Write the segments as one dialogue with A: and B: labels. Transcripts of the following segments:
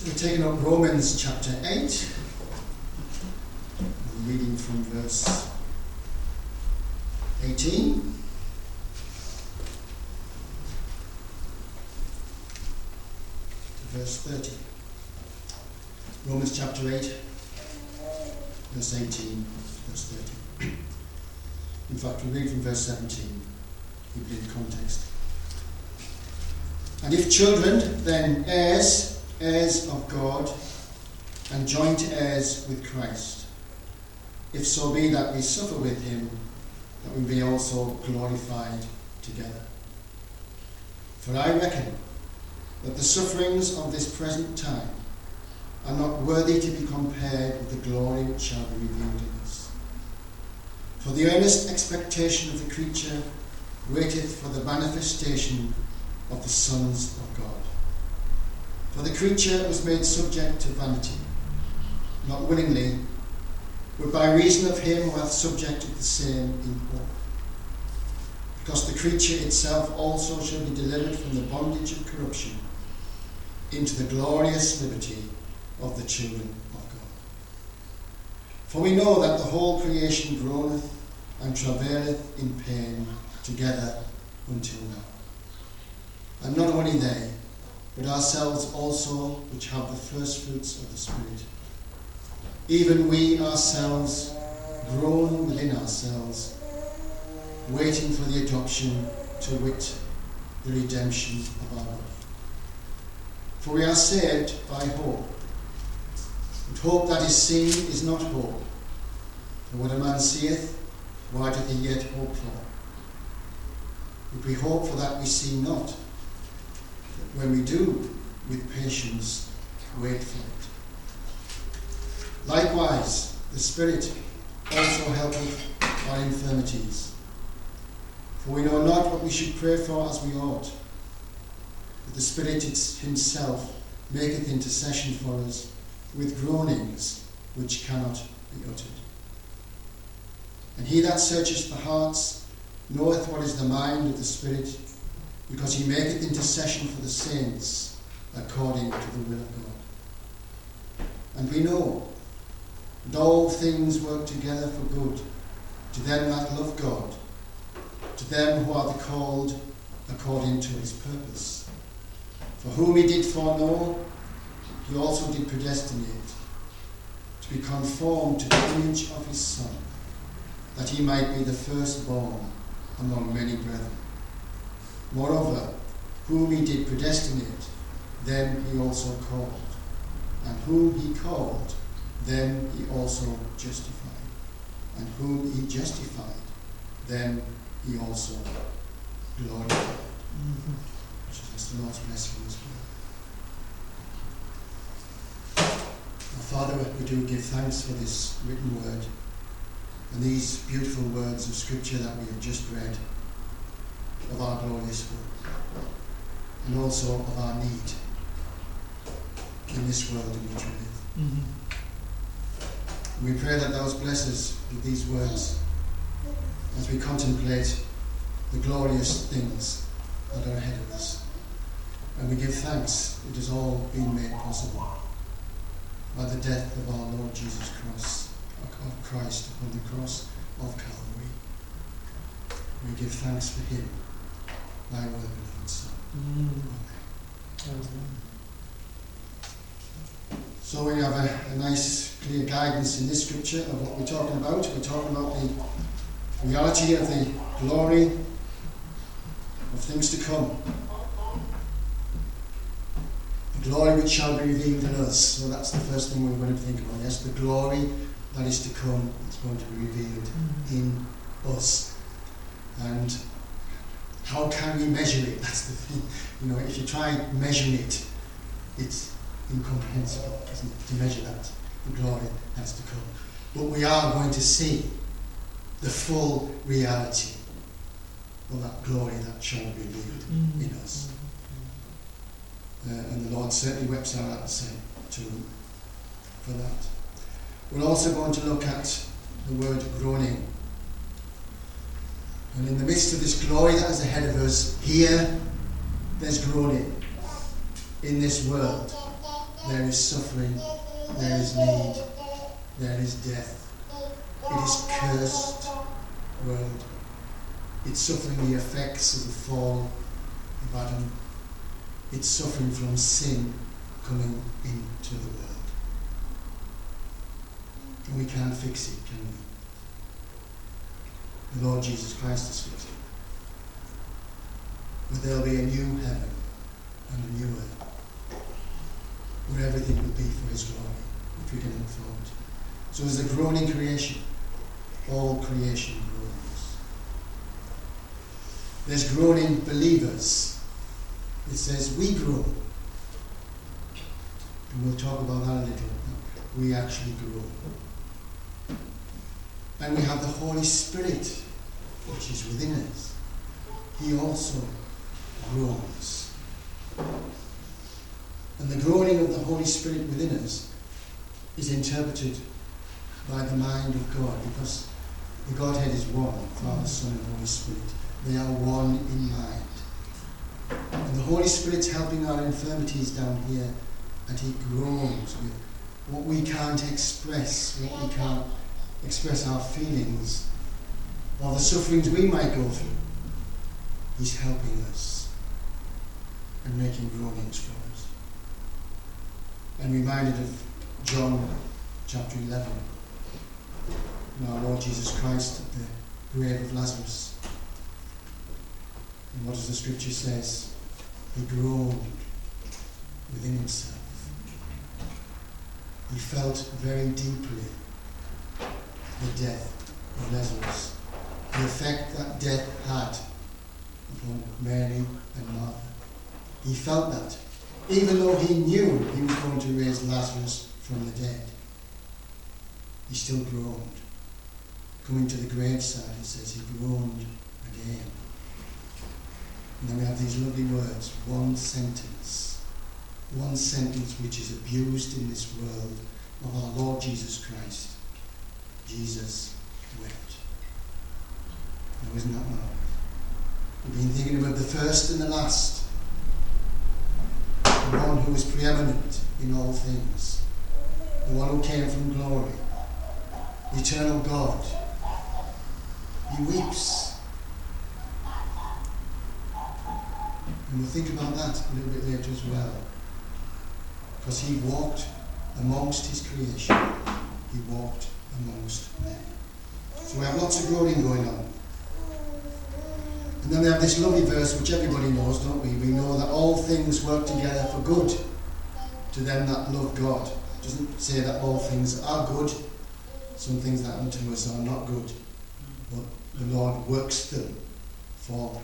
A: So we're taking up Romans chapter 8, reading from verse 18. to Verse 30. Romans chapter 8, verse 18, verse 30. In fact, we read from verse 17, keep it in context. And if children, then heirs, heirs of God, and joint heirs with Christ, if so be that we suffer with him, that we be also glorified together. For I reckon that the sufferings of this present time are not worthy to be compared with the glory which shall be revealed in us. For the earnest expectation of the creature waiteth for the manifestation of the sons of God. For the creature was made subject to vanity, not willingly, but by reason of him who hath subjected the same in hope. Because the creature itself also shall be delivered from the bondage of corruption into the glorious liberty of the children of God. For we know that the whole creation groaneth and travaileth in pain together until now. And not only they, ourselves also, which have the first fruits of the Spirit. Even we ourselves groan within ourselves, waiting for the adoption to wit, the redemption of our body. For we are saved by hope. But hope that is seen is not hope. For what a man seeth, why doth he yet hope for? If we hope for that we see not. When we do, with patience, wait for it. Likewise, the Spirit also helpeth our infirmities. For we know not what we should pray for as we ought. But the Spirit Himself maketh intercession for us with groanings which cannot be uttered. And he that searcheth the hearts knoweth what is the mind of the Spirit, because he maketh intercession for the saints according to the will of God. And we know that all things work together for good to them that love God, to them who are the called according to his purpose. For whom he did foreknow, he also did predestinate to be conformed to the image of his Son, that he might be the firstborn among many brethren. Moreover, whom he did predestinate, them he also called. And whom he called, them he also justified. And whom he justified, them he also glorified. Mm-hmm. Which is the Lord's blessing as well. Father, we do give thanks for this written word and these beautiful words of Scripture that we have just read of our glorious hope and also of our need in this world in which we live. Mm-hmm. We pray that those bless us with these words as we contemplate the glorious things that are ahead of us. And we give thanks it has all been made possible by the death of our Lord Jesus Christ of Christ upon the cross of Calvary. We give thanks for him, thy well beloved Son. Mm. So we have a, a, nice, clear guidance in this scripture of what we're talking about. We're talking about the reality of the glory of things to come. The glory which shall be revealed in us. So that's the first thing we're going to think about. Yes, the glory that is to come is going to be revealed mm. in us. And how can we measure it? That's the thing. You know, if you try measuring it, it's incomprehensible, isn't it? To measure that, the glory has to come. But we are going to see the full reality of that glory that shall be revealed mm. in us. Uh, and the Lord certainly wept our hearts to for that. We're also going to look at the word groaning. And in the midst of this glory that is ahead of us, here there's groaning in this world. there is suffering, there is need, there is death. It is cursed world. It's suffering the effects of the fall of Adam. It's suffering from sin coming into the world. And we can't fix it, can we? The Lord Jesus Christ is it. But there'll be a new heaven and a new earth where everything will be for His glory, which we can look forward to. So as a groaning creation, all creation groans. There's groaning believers. It says we groan. And we'll talk about that a little. We actually groan. And we have the Holy Spirit, which is within us. He also groans. And the groaning of the Holy Spirit within us is interpreted by the mind of God because the Godhead is one Father, Son, and Holy Spirit. They are one in mind. And the Holy Spirit's helping our infirmities down here, and He groans with what we can't express, what we can't express our feelings, or the sufferings we might go through. He's helping us and making groanings for us. I'm reminded of John chapter 11 and our Lord Jesus Christ at the grave of Lazarus. And what does the scripture says? He groaned within himself. He felt very deeply the death of Lazarus, the effect that death had upon Mary and Martha. He felt that, even though he knew he was going to raise Lazarus from the dead, he still groaned. Coming to the graveside, it says he groaned again. And then we have these lovely words, one sentence. One sentence which is abused in this world of our Lord Jesus Christ. Jesus wept. Now isn't that marvelous? We've been thinking about the first and the last. The one who is preeminent in all things. The one who came from glory. The eternal God he weeps. And we'll think about that a little bit later as well. Because he walked amongst his creation. He walked amongst them. So we have lots of groaning going on. And then we have this lovely verse which everybody knows, don't we? We know that all things work together for good to them that love God. It doesn't say that all things are good. Some things that happen to us are not good. But the Lord works them for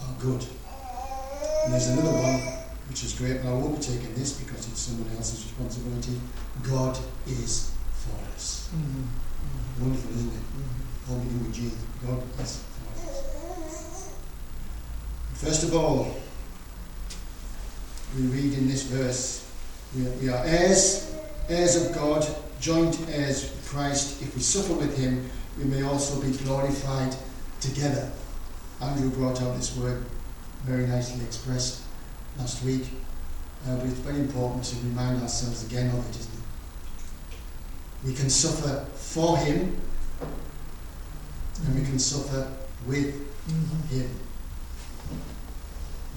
A: our good. And there's another one which is great, but I won't be taking this because it's someone else's responsibility. God is for us. Mm-hmm. Wonderful, isn't it? All beginning with Jesus. God is for us. First of all, we read in this verse, we are, we are heirs, heirs of God, joint heirs with Christ. If we suffer with him, we may also be glorified together. Andrew brought out this word very nicely expressed last week, uh, but it's very important to remind ourselves again of it, isn't it? We can suffer for Him, and we can suffer with mm-hmm. Him.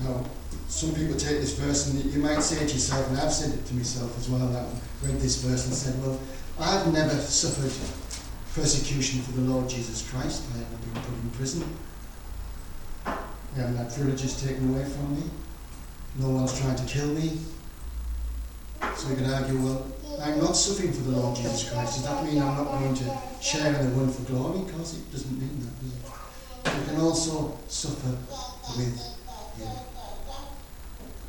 A: Now, some people take this verse and you might say to yourself, and I've said it to myself as well, I read this verse and said, well, I've never suffered persecution for the Lord Jesus Christ. I haven't been put in prison. I haven't had privileges taken away from me. No one's trying to kill me. So you can argue, well, I'm not suffering for the Lord Jesus Christ. Does that mean I'm not going to share in the one for glory? Because it doesn't mean that, does it? You can also suffer with Him.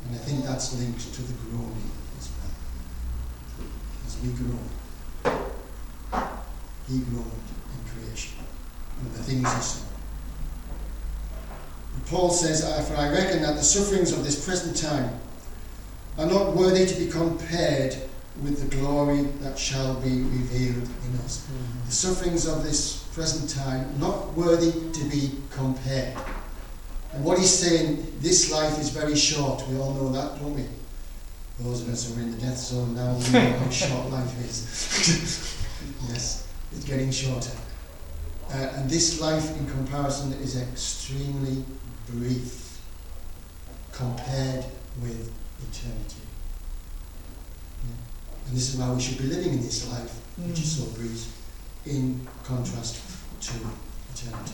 A: And I think that's linked to the groaning as well. As we groan he groaned in creation and the things he saw. And Paul says, For I reckon that the sufferings of this present time are not worthy to be compared with the glory that shall be revealed in us. Mm-hmm. The sufferings of this present time, not worthy to be compared. And what he's saying, this life is very short. We all know that, don't we? Those of us who are in the death zone now we know how short life is. yes, it's getting shorter. Uh, and this life in comparison is extremely brief compared with eternity. And this is why we should be living in this life, which is so mm. brief, in contrast to eternity.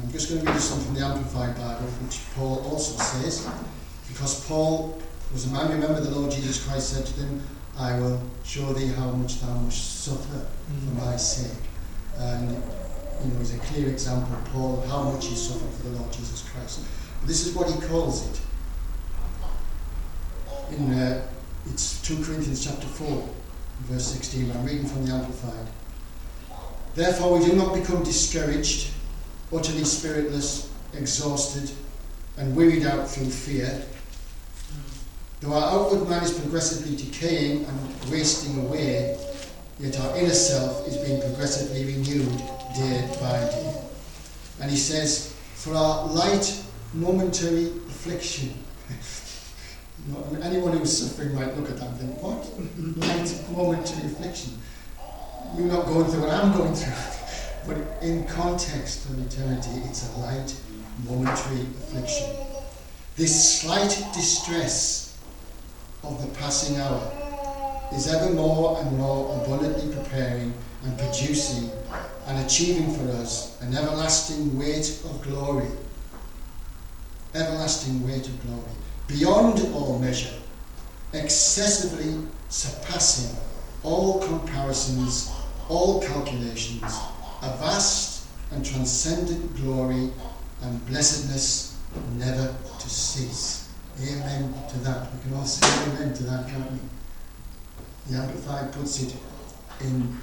A: I'm just going to read you something from the Amplified Bible, which Paul also says, because Paul was a man, remember the Lord Jesus Christ said to them, I will show thee how much thou must suffer mm. for my sake. And you know, he's a clear example, Paul, how much he suffered for the Lord Jesus Christ. But this is what he calls it. In uh, it's 2 Corinthians chapter 4, verse 16. I'm reading from the Amplified. Therefore, we do not become discouraged, utterly spiritless, exhausted, and wearied out through fear Though our outward man is progressively decaying and wasting away, yet our inner self is being progressively renewed day by day. And he says, For our light momentary affliction. You know, anyone who's suffering might look at that and think, What? light momentary affliction. You're not going through what I'm going through. but in context of eternity, it's a light momentary affliction. This slight distress of the passing hour is ever more and more abundantly preparing and producing and achieving for us an everlasting weight of glory. Everlasting weight of glory. Beyond all measure, excessively surpassing all comparisons, all calculations, a vast and transcendent glory and blessedness never to cease. Amen to that. We can all say amen to that, can't we? The Amplified puts it in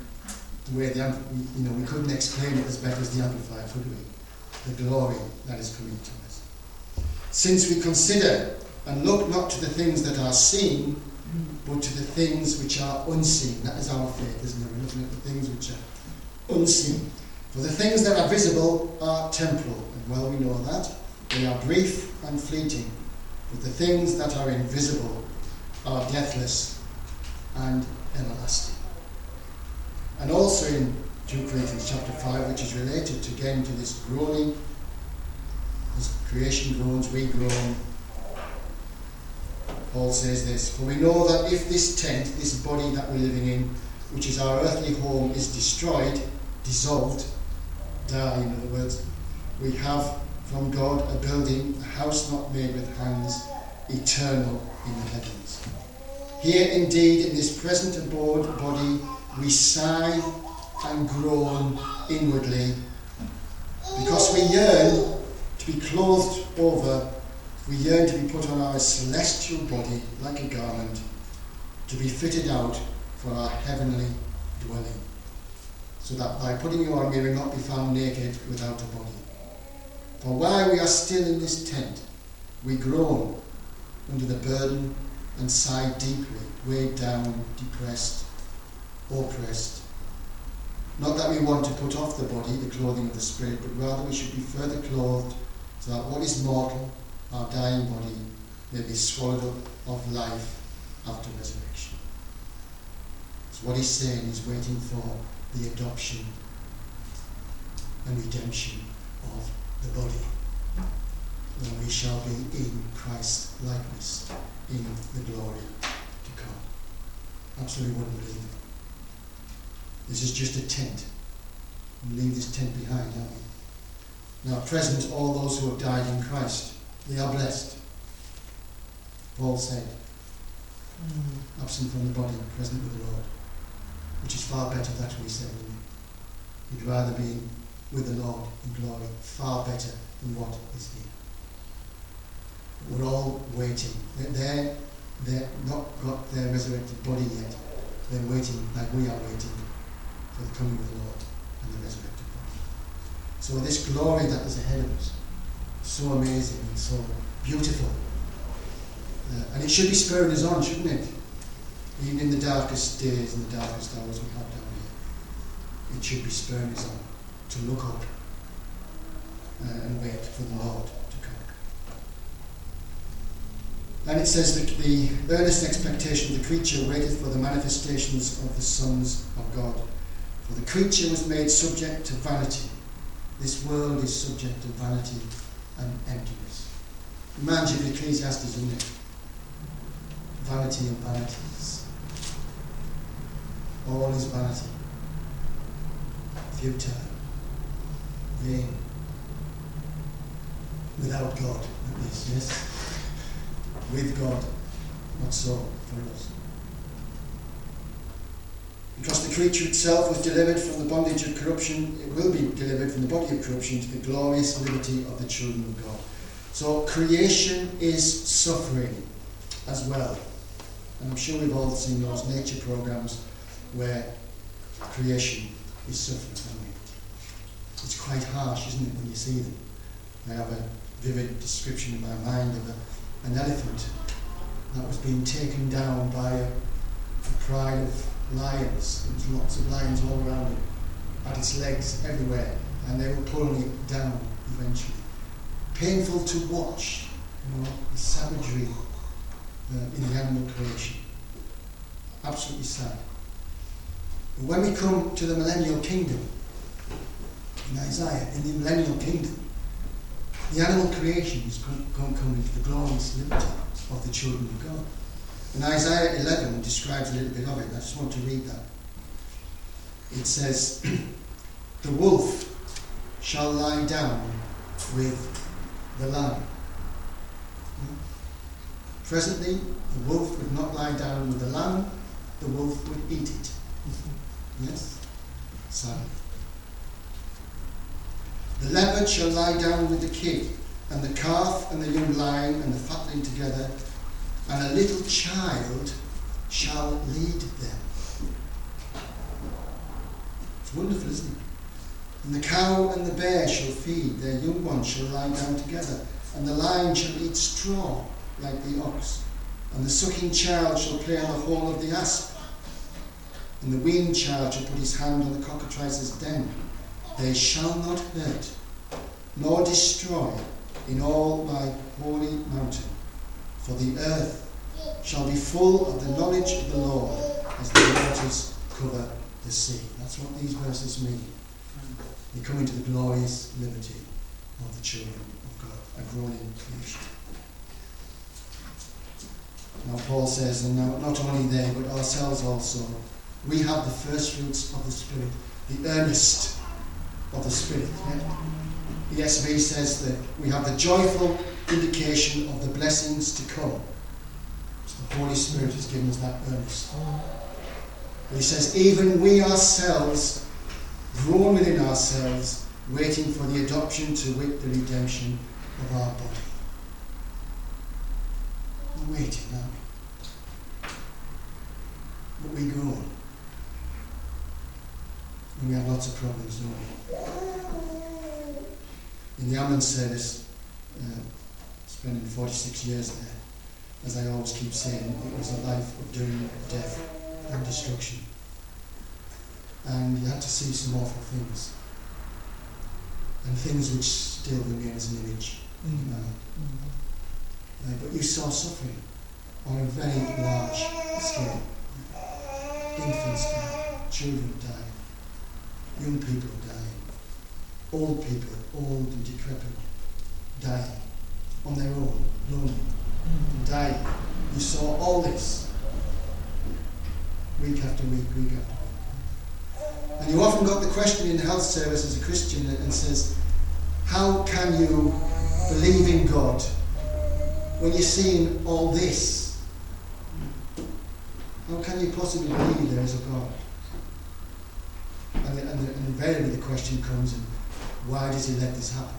A: the way the you know we couldn't explain it as better as the Amplified, could we? The glory that is coming to us. Since we consider and look not to the things that are seen, but to the things which are unseen. That is our faith, isn't it? We're looking at the things which are unseen. For the things that are visible are temporal, and well we know that. They are brief and fleeting but the things that are invisible are deathless and everlasting. And also in 2 Corinthians chapter 5, which is related to, again to this groaning, as creation groans, we groan. Paul says this For we know that if this tent, this body that we're living in, which is our earthly home, is destroyed, dissolved, die, in other words, we have from God a building, a house not made with hands, eternal in the heavens. Here indeed, in this present abode body, we sigh and groan inwardly because we yearn to be clothed over, we yearn to be put on our celestial body like a garment, to be fitted out for our heavenly dwelling, so that by putting you on we will not be found naked without a body. For while we are still in this tent, we groan under the burden and sigh deeply, weighed down, depressed, oppressed. Not that we want to put off the body, the clothing of the spirit, but rather we should be further clothed so that what is mortal, our dying body, may be swallowed up of life after resurrection. So what he's saying is waiting for the adoption and redemption of the body. When we shall be in Christ's likeness, in the glory to come. Absolutely wouldn't it. This is just a tent. We leave this tent behind, aren't we? Now, present, all those who have died in Christ, they are blessed. Paul said, mm. absent from the body, present with the Lord, which is far better, that's what he said, He'd rather be with the Lord in glory, far better than what is here. We're all waiting. They're, they're not got their resurrected body yet. They're waiting like we are waiting for the coming of the Lord and the resurrected body. So this glory that is ahead of us, so amazing and so beautiful. Uh, and it should be spurring us on, shouldn't it? Even in the darkest days and the darkest hours we have down here, it should be spurring us on to look up uh, and wait for the Lord to come. And it says that the earnest expectation of the creature waited for the manifestations of the sons of God. For the creature was made subject to vanity. This world is subject to vanity and emptiness. Of Ecclesiastes, doesn't it? Vanity and vanities. All is vanity. Futile. Vain. Without God, at least, yes? With God, not so for us. Because the creature itself was delivered from the bondage of corruption, it will be delivered from the body of corruption to the glorious liberty of the children of God. So creation is suffering as well. And I'm sure we've all seen those nature programs where creation is suffering? It's quite harsh, isn't it, when you see them? I have a vivid description in my mind of a, an elephant that was being taken down by a, a pride of lions. There was lots of lions all around it, at its legs everywhere, and they were pulling it down eventually. Painful to watch, you know, the savagery uh, in the animal creation. Absolutely sad. But when we come to the millennial kingdom, in Isaiah, in the millennial kingdom, the animal creation is going to come into the glorious liberty of the children of God. And Isaiah 11 describes a little bit of it. I just want to read that. It says, The wolf shall lie down with the lamb. Hmm? Presently, the wolf would not lie down with the lamb, the wolf would eat it. Yes? Son. The leopard shall lie down with the kid, and the calf and the young lion and the fatling together, and a little child shall lead them. It's wonderful, isn't it? And the cow and the bear shall feed, their young ones shall lie down together, and the lion shall eat straw like the ox, and the sucking child shall play on the horn of the asp, and the weaned child shall put his hand on the cockatrice's den. They shall not hurt, nor destroy in all my holy mountain for the earth shall be full of the knowledge of the Lord as the waters cover the sea. That's what these verses mean. They come into the glorious liberty of the children of God, a growing creation. Now Paul says, and not only they, but ourselves also, we have the first fruits of the Spirit, the earnest of the Spirit. Yeah? The ESV says that we have the joyful indication of the blessings to come. So the Holy Spirit has given us that earnest. But he says, even we ourselves, groan within ourselves, waiting for the adoption to wit the redemption of our body. We're waiting, aren't we? But we. And we have lots of problems, don't we? In the ambulance service, uh, spending 46 years there, as I always keep saying, it was a life of doom, death, and destruction. And you had to see some awful things. And things which still remain as an image. Mm-hmm. Uh, but you saw suffering on a very large scale. Infants died, children died, young people dying, old people, old and decrepit, dying on their own, lonely, mm-hmm. dying. You saw all this week after week, week after week. And you often got the question in the health service as a Christian and says, How can you believe in God when you're seeing all this? How can you possibly believe there is a God? And, the, and, the, and invariably the question comes, why does he let this happen?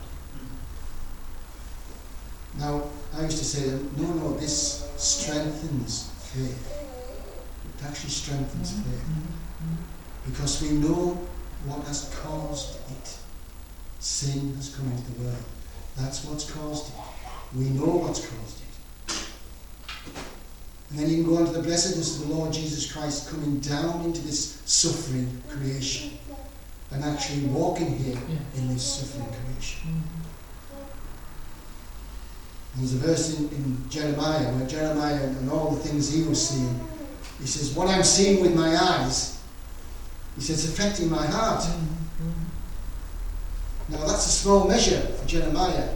A: Now, I used to say that no, no, this strengthens faith. It actually strengthens mm-hmm. faith. Mm-hmm. Because we know what has caused it. Sin has come into the world. That's what's caused it. We know what's caused it. And then you can go on to the blessedness of the Lord Jesus Christ coming down into this suffering creation and actually walking here in this suffering creation. Mm-hmm. There's a verse in, in Jeremiah where Jeremiah and all the things he was seeing, he says, What I'm seeing with my eyes, he says, affecting my heart. Now that's a small measure for Jeremiah.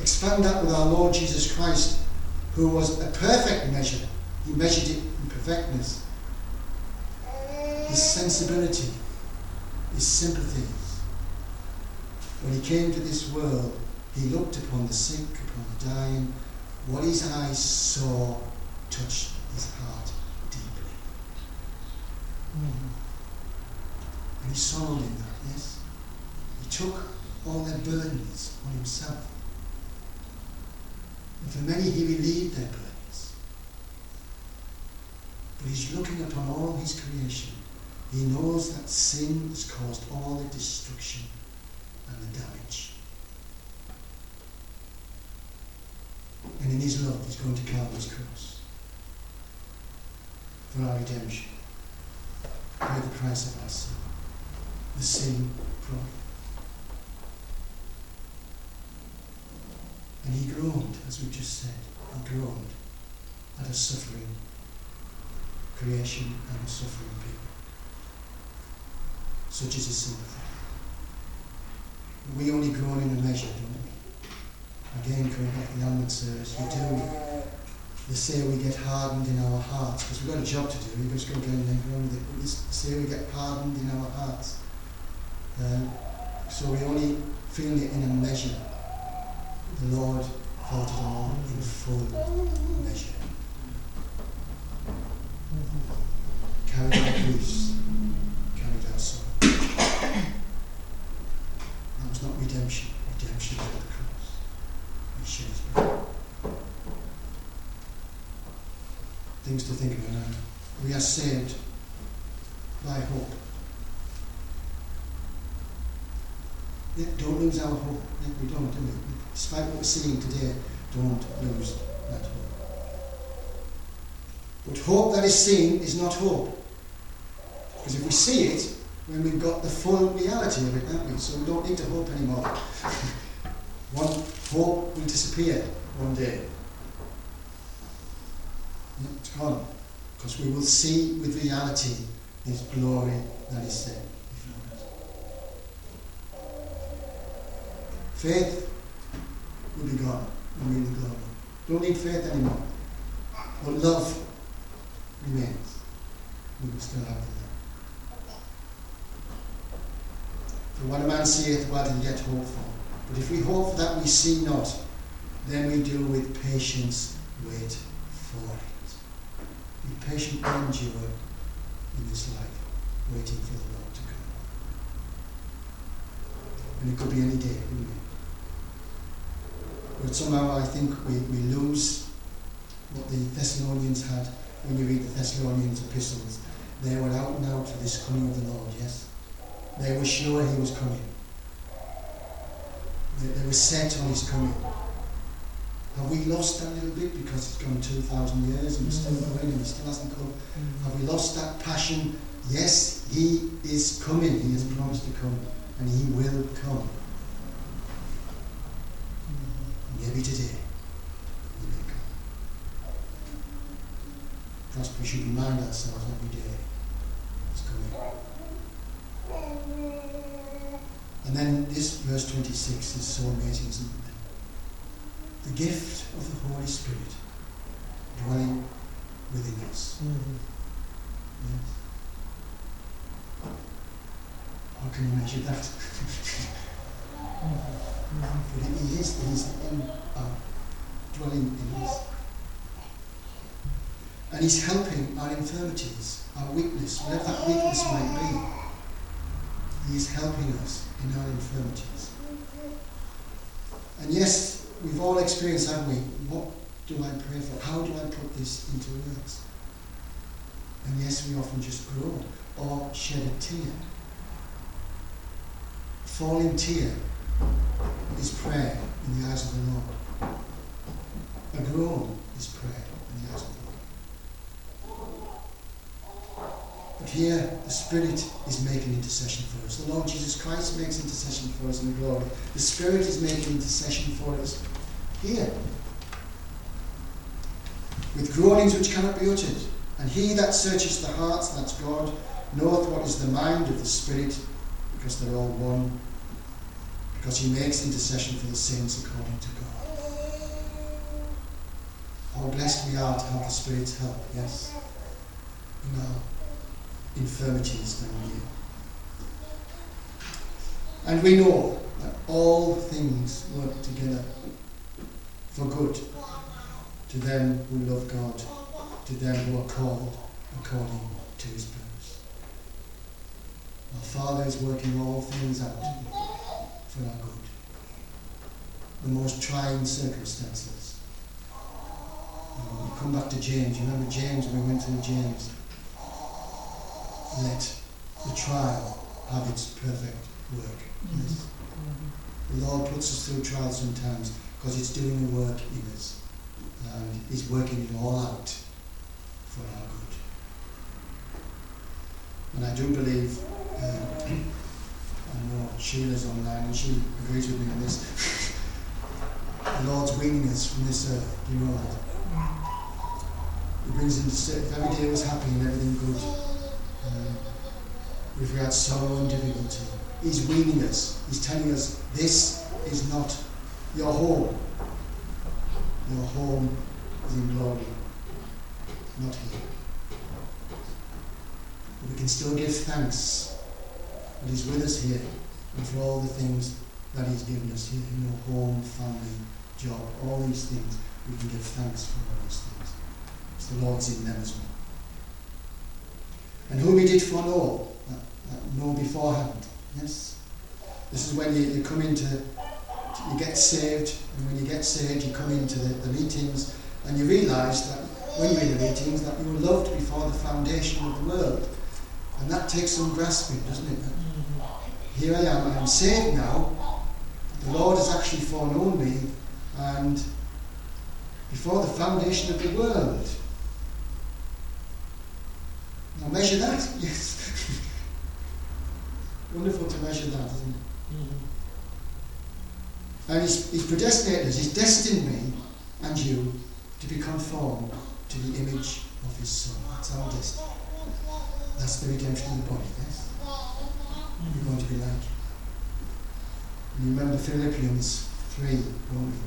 A: Expand that with our Lord Jesus Christ, who was a perfect measure. He measured it in perfectness. His sensibility, his sympathies. When he came to this world, he looked upon the sick, upon the dying. What his eyes saw touched his heart deeply. Mm-hmm. And he sorrowed in that, yes? He took all their burdens on himself. And for many, he relieved their burdens. But he's looking upon all his creation. He knows that sin has caused all the destruction and the damage. And in his love, he's going to Calvary's cross for our redemption. Pay the price of our sin. The sin price. And he groaned, as we just said, he groaned at a suffering creation and a suffering people. Such is his sympathy. We only groan in a measure, don't we? Again, coming back to the ambulance service, we do. They say we get hardened in our hearts because we've got a job to do. We've just got to go and go with it. But say we get hardened in our hearts. Um, so we only feel it in a measure. The Lord felt it all in full measure. Carried our griefs, carried our sorrow. That was not redemption. Redemption was the cross. He shed his blood. Things to think about now. We are saved by hope. Don't lose our hope. We don't, do we? Despite what we're seeing today, don't lose that hope. But hope that is seen is not hope. Because if we see it, then we've got the full reality of it, haven't we? So we don't need to hope anymore. one hope will disappear one day. It's gone. Because we will see with reality his glory that is there. Faith will be gone when we the glory. Don't need faith anymore. But love remains. We will still have the love. For what a man seeth, what he yet hope for. But if we hope that we see not, then we do with patience wait for it. Be patient and endure in this life, waiting for the Lord to come. And it could be any day, couldn't it? But somehow I think we, we lose what the Thessalonians had when you read the Thessalonians epistles. They were out and out for this coming of the Lord, yes? They were sure he was coming. They, they were set on his coming. Have we lost that little bit because it's gone 2,000 years and we're still mm. going and it still hasn't come? Mm. Have we lost that passion? Yes, he is coming. He has promised to come and he will come. Mm. Maybe today. He may come. We should remind ourselves every day he's coming. And then this verse 26 is so amazing, isn't it? The gift of the Holy Spirit dwelling within us. Mm-hmm. Yes. How can you measure that? mm-hmm. But he is, he is in, uh, dwelling in us. And he's helping our infirmities, our weakness, whatever that weakness might be. He is helping us in our infirmities. And yes, we've all experienced, haven't we? What do I pray for? How do I put this into words? And yes, we often just groan or shed a tear. Falling tear is prayer in the eyes of the Lord. A groan is prayer in the eyes of the Lord. But here, the Spirit is making intercession for us. The Lord Jesus Christ makes intercession for us in the glory. The Spirit is making intercession for us. here. With groanings which cannot be uttered. And he that searches the hearts, that's God, knoweth what is the mind of the Spirit, because they're all one, because he makes intercession for the saints according to God. How blessed we are to have the Spirit's help, yes, our infirmities down here. And we know that all things work together for good to them who love God, to them who are called according to his purpose. Our Father is working all things out for our good. The most trying circumstances. we come back to James. You remember James, when we went through James. Let the trial have its perfect work. Yes. The Lord puts us through trials sometimes because it's doing the work in us. And He's working it all out for our good. And I do believe, uh, I know Sheila's online and she agrees with me on this. the Lord's weaning us from this earth, you know that. He brings into if every day was happy and everything good, uh, we had sorrow and difficulty, He's weaning us. He's telling us this is not your home. Your home is in glory, not here. But we can still give thanks that He's with us here and for all the things that He's given us here in your home, family, job, all these things. We can give thanks for all these things. It's the Lord's in them as well. And whom He did foreknow, that, that know beforehand Yes? This is when you, you come into, you get saved, and when you get saved, you come into the, the meetings, and you realise that when you're in the meetings, that you were loved before the foundation of the world. And that takes some grasping, doesn't it? Mm-hmm. Here I am, I'm saved now. The Lord has actually foreknown me, and before the foundation of the world. Measure that, yes. Wonderful to measure that, isn't it? Mm-hmm. And he's, he's predestinated us, he's destined me and you to be conformed to the image of his Son. That's our destiny. That's the redemption of the body, yes? We're going to be like him. You remember Philippians 3, won't you?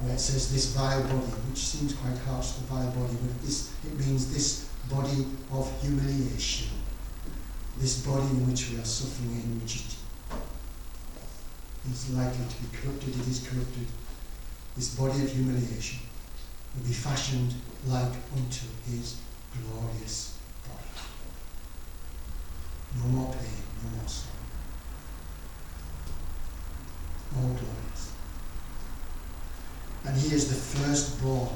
A: Where it says this vile body, which seems quite harsh, the vile body, but this, it means this body of humiliation this body in which we are suffering in, which is likely to be corrupted, it is corrupted. This body of humiliation will be fashioned like unto his glorious body. No more pain, no more sorrow. All glorious. And he is the firstborn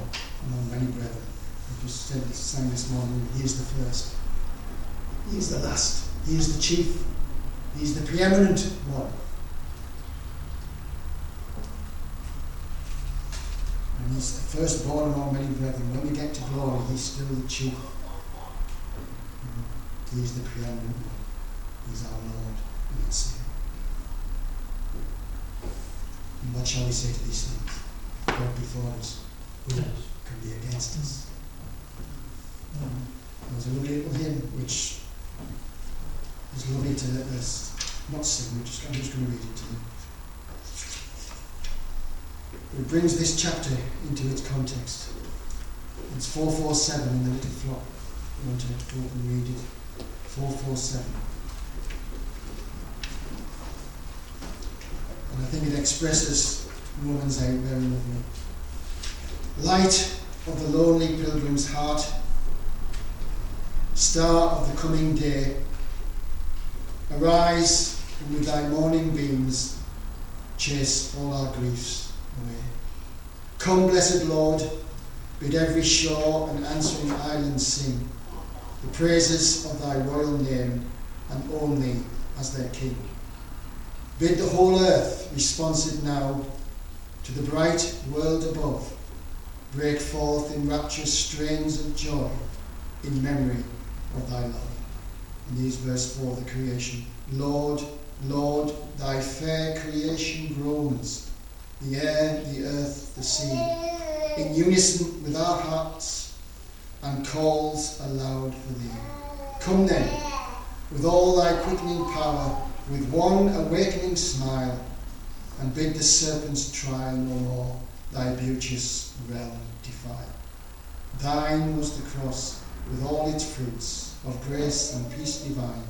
A: among many brethren. I just said this, sang this morning, he is the first. He is the last. He is the chief. He's the preeminent one. And he's the firstborn among many brethren. When we get to glory, he's still the chief. He's the preeminent one. He's our Lord and our Savior. And what shall we say to these things? God before us, who yes. can be against us? Mm-hmm. There's a lovely little hymn which is lovely to this not sing, I'm just, I'm just going to read it to you. It brings this chapter into its context. It's 447 in the little flock. I want to open and read it. 447. And I think it expresses Romans 8 very lovely. Light of the lonely pilgrim's heart, star of the coming day, Arise, and with thy morning beams chase all our griefs away. Come, blessed Lord, bid every shore and answering island sing the praises of thy royal name and only as their King. Bid the whole earth, responsive now to the bright world above, break forth in rapturous strains of joy in memory of thy love. In these verse 4, of the creation. Lord, Lord, thy fair creation groans the air, the earth, the sea, in unison with our hearts, and calls aloud for thee. Come then, with all thy quickening power, with one awakening smile, and bid the serpent's trial no more thy beauteous realm defile. Thine was the cross with all its fruits of grace and peace divine.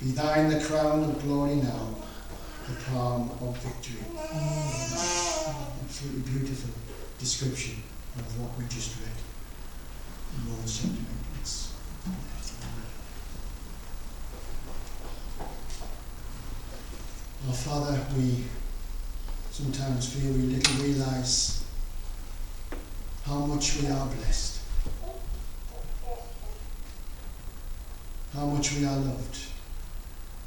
A: Be thine the crown of glory now, the palm of victory. Absolutely beautiful description of what we just read in Romans chapter 8. Our Father, we sometimes feel we little realise how much we are blessed, how much we are loved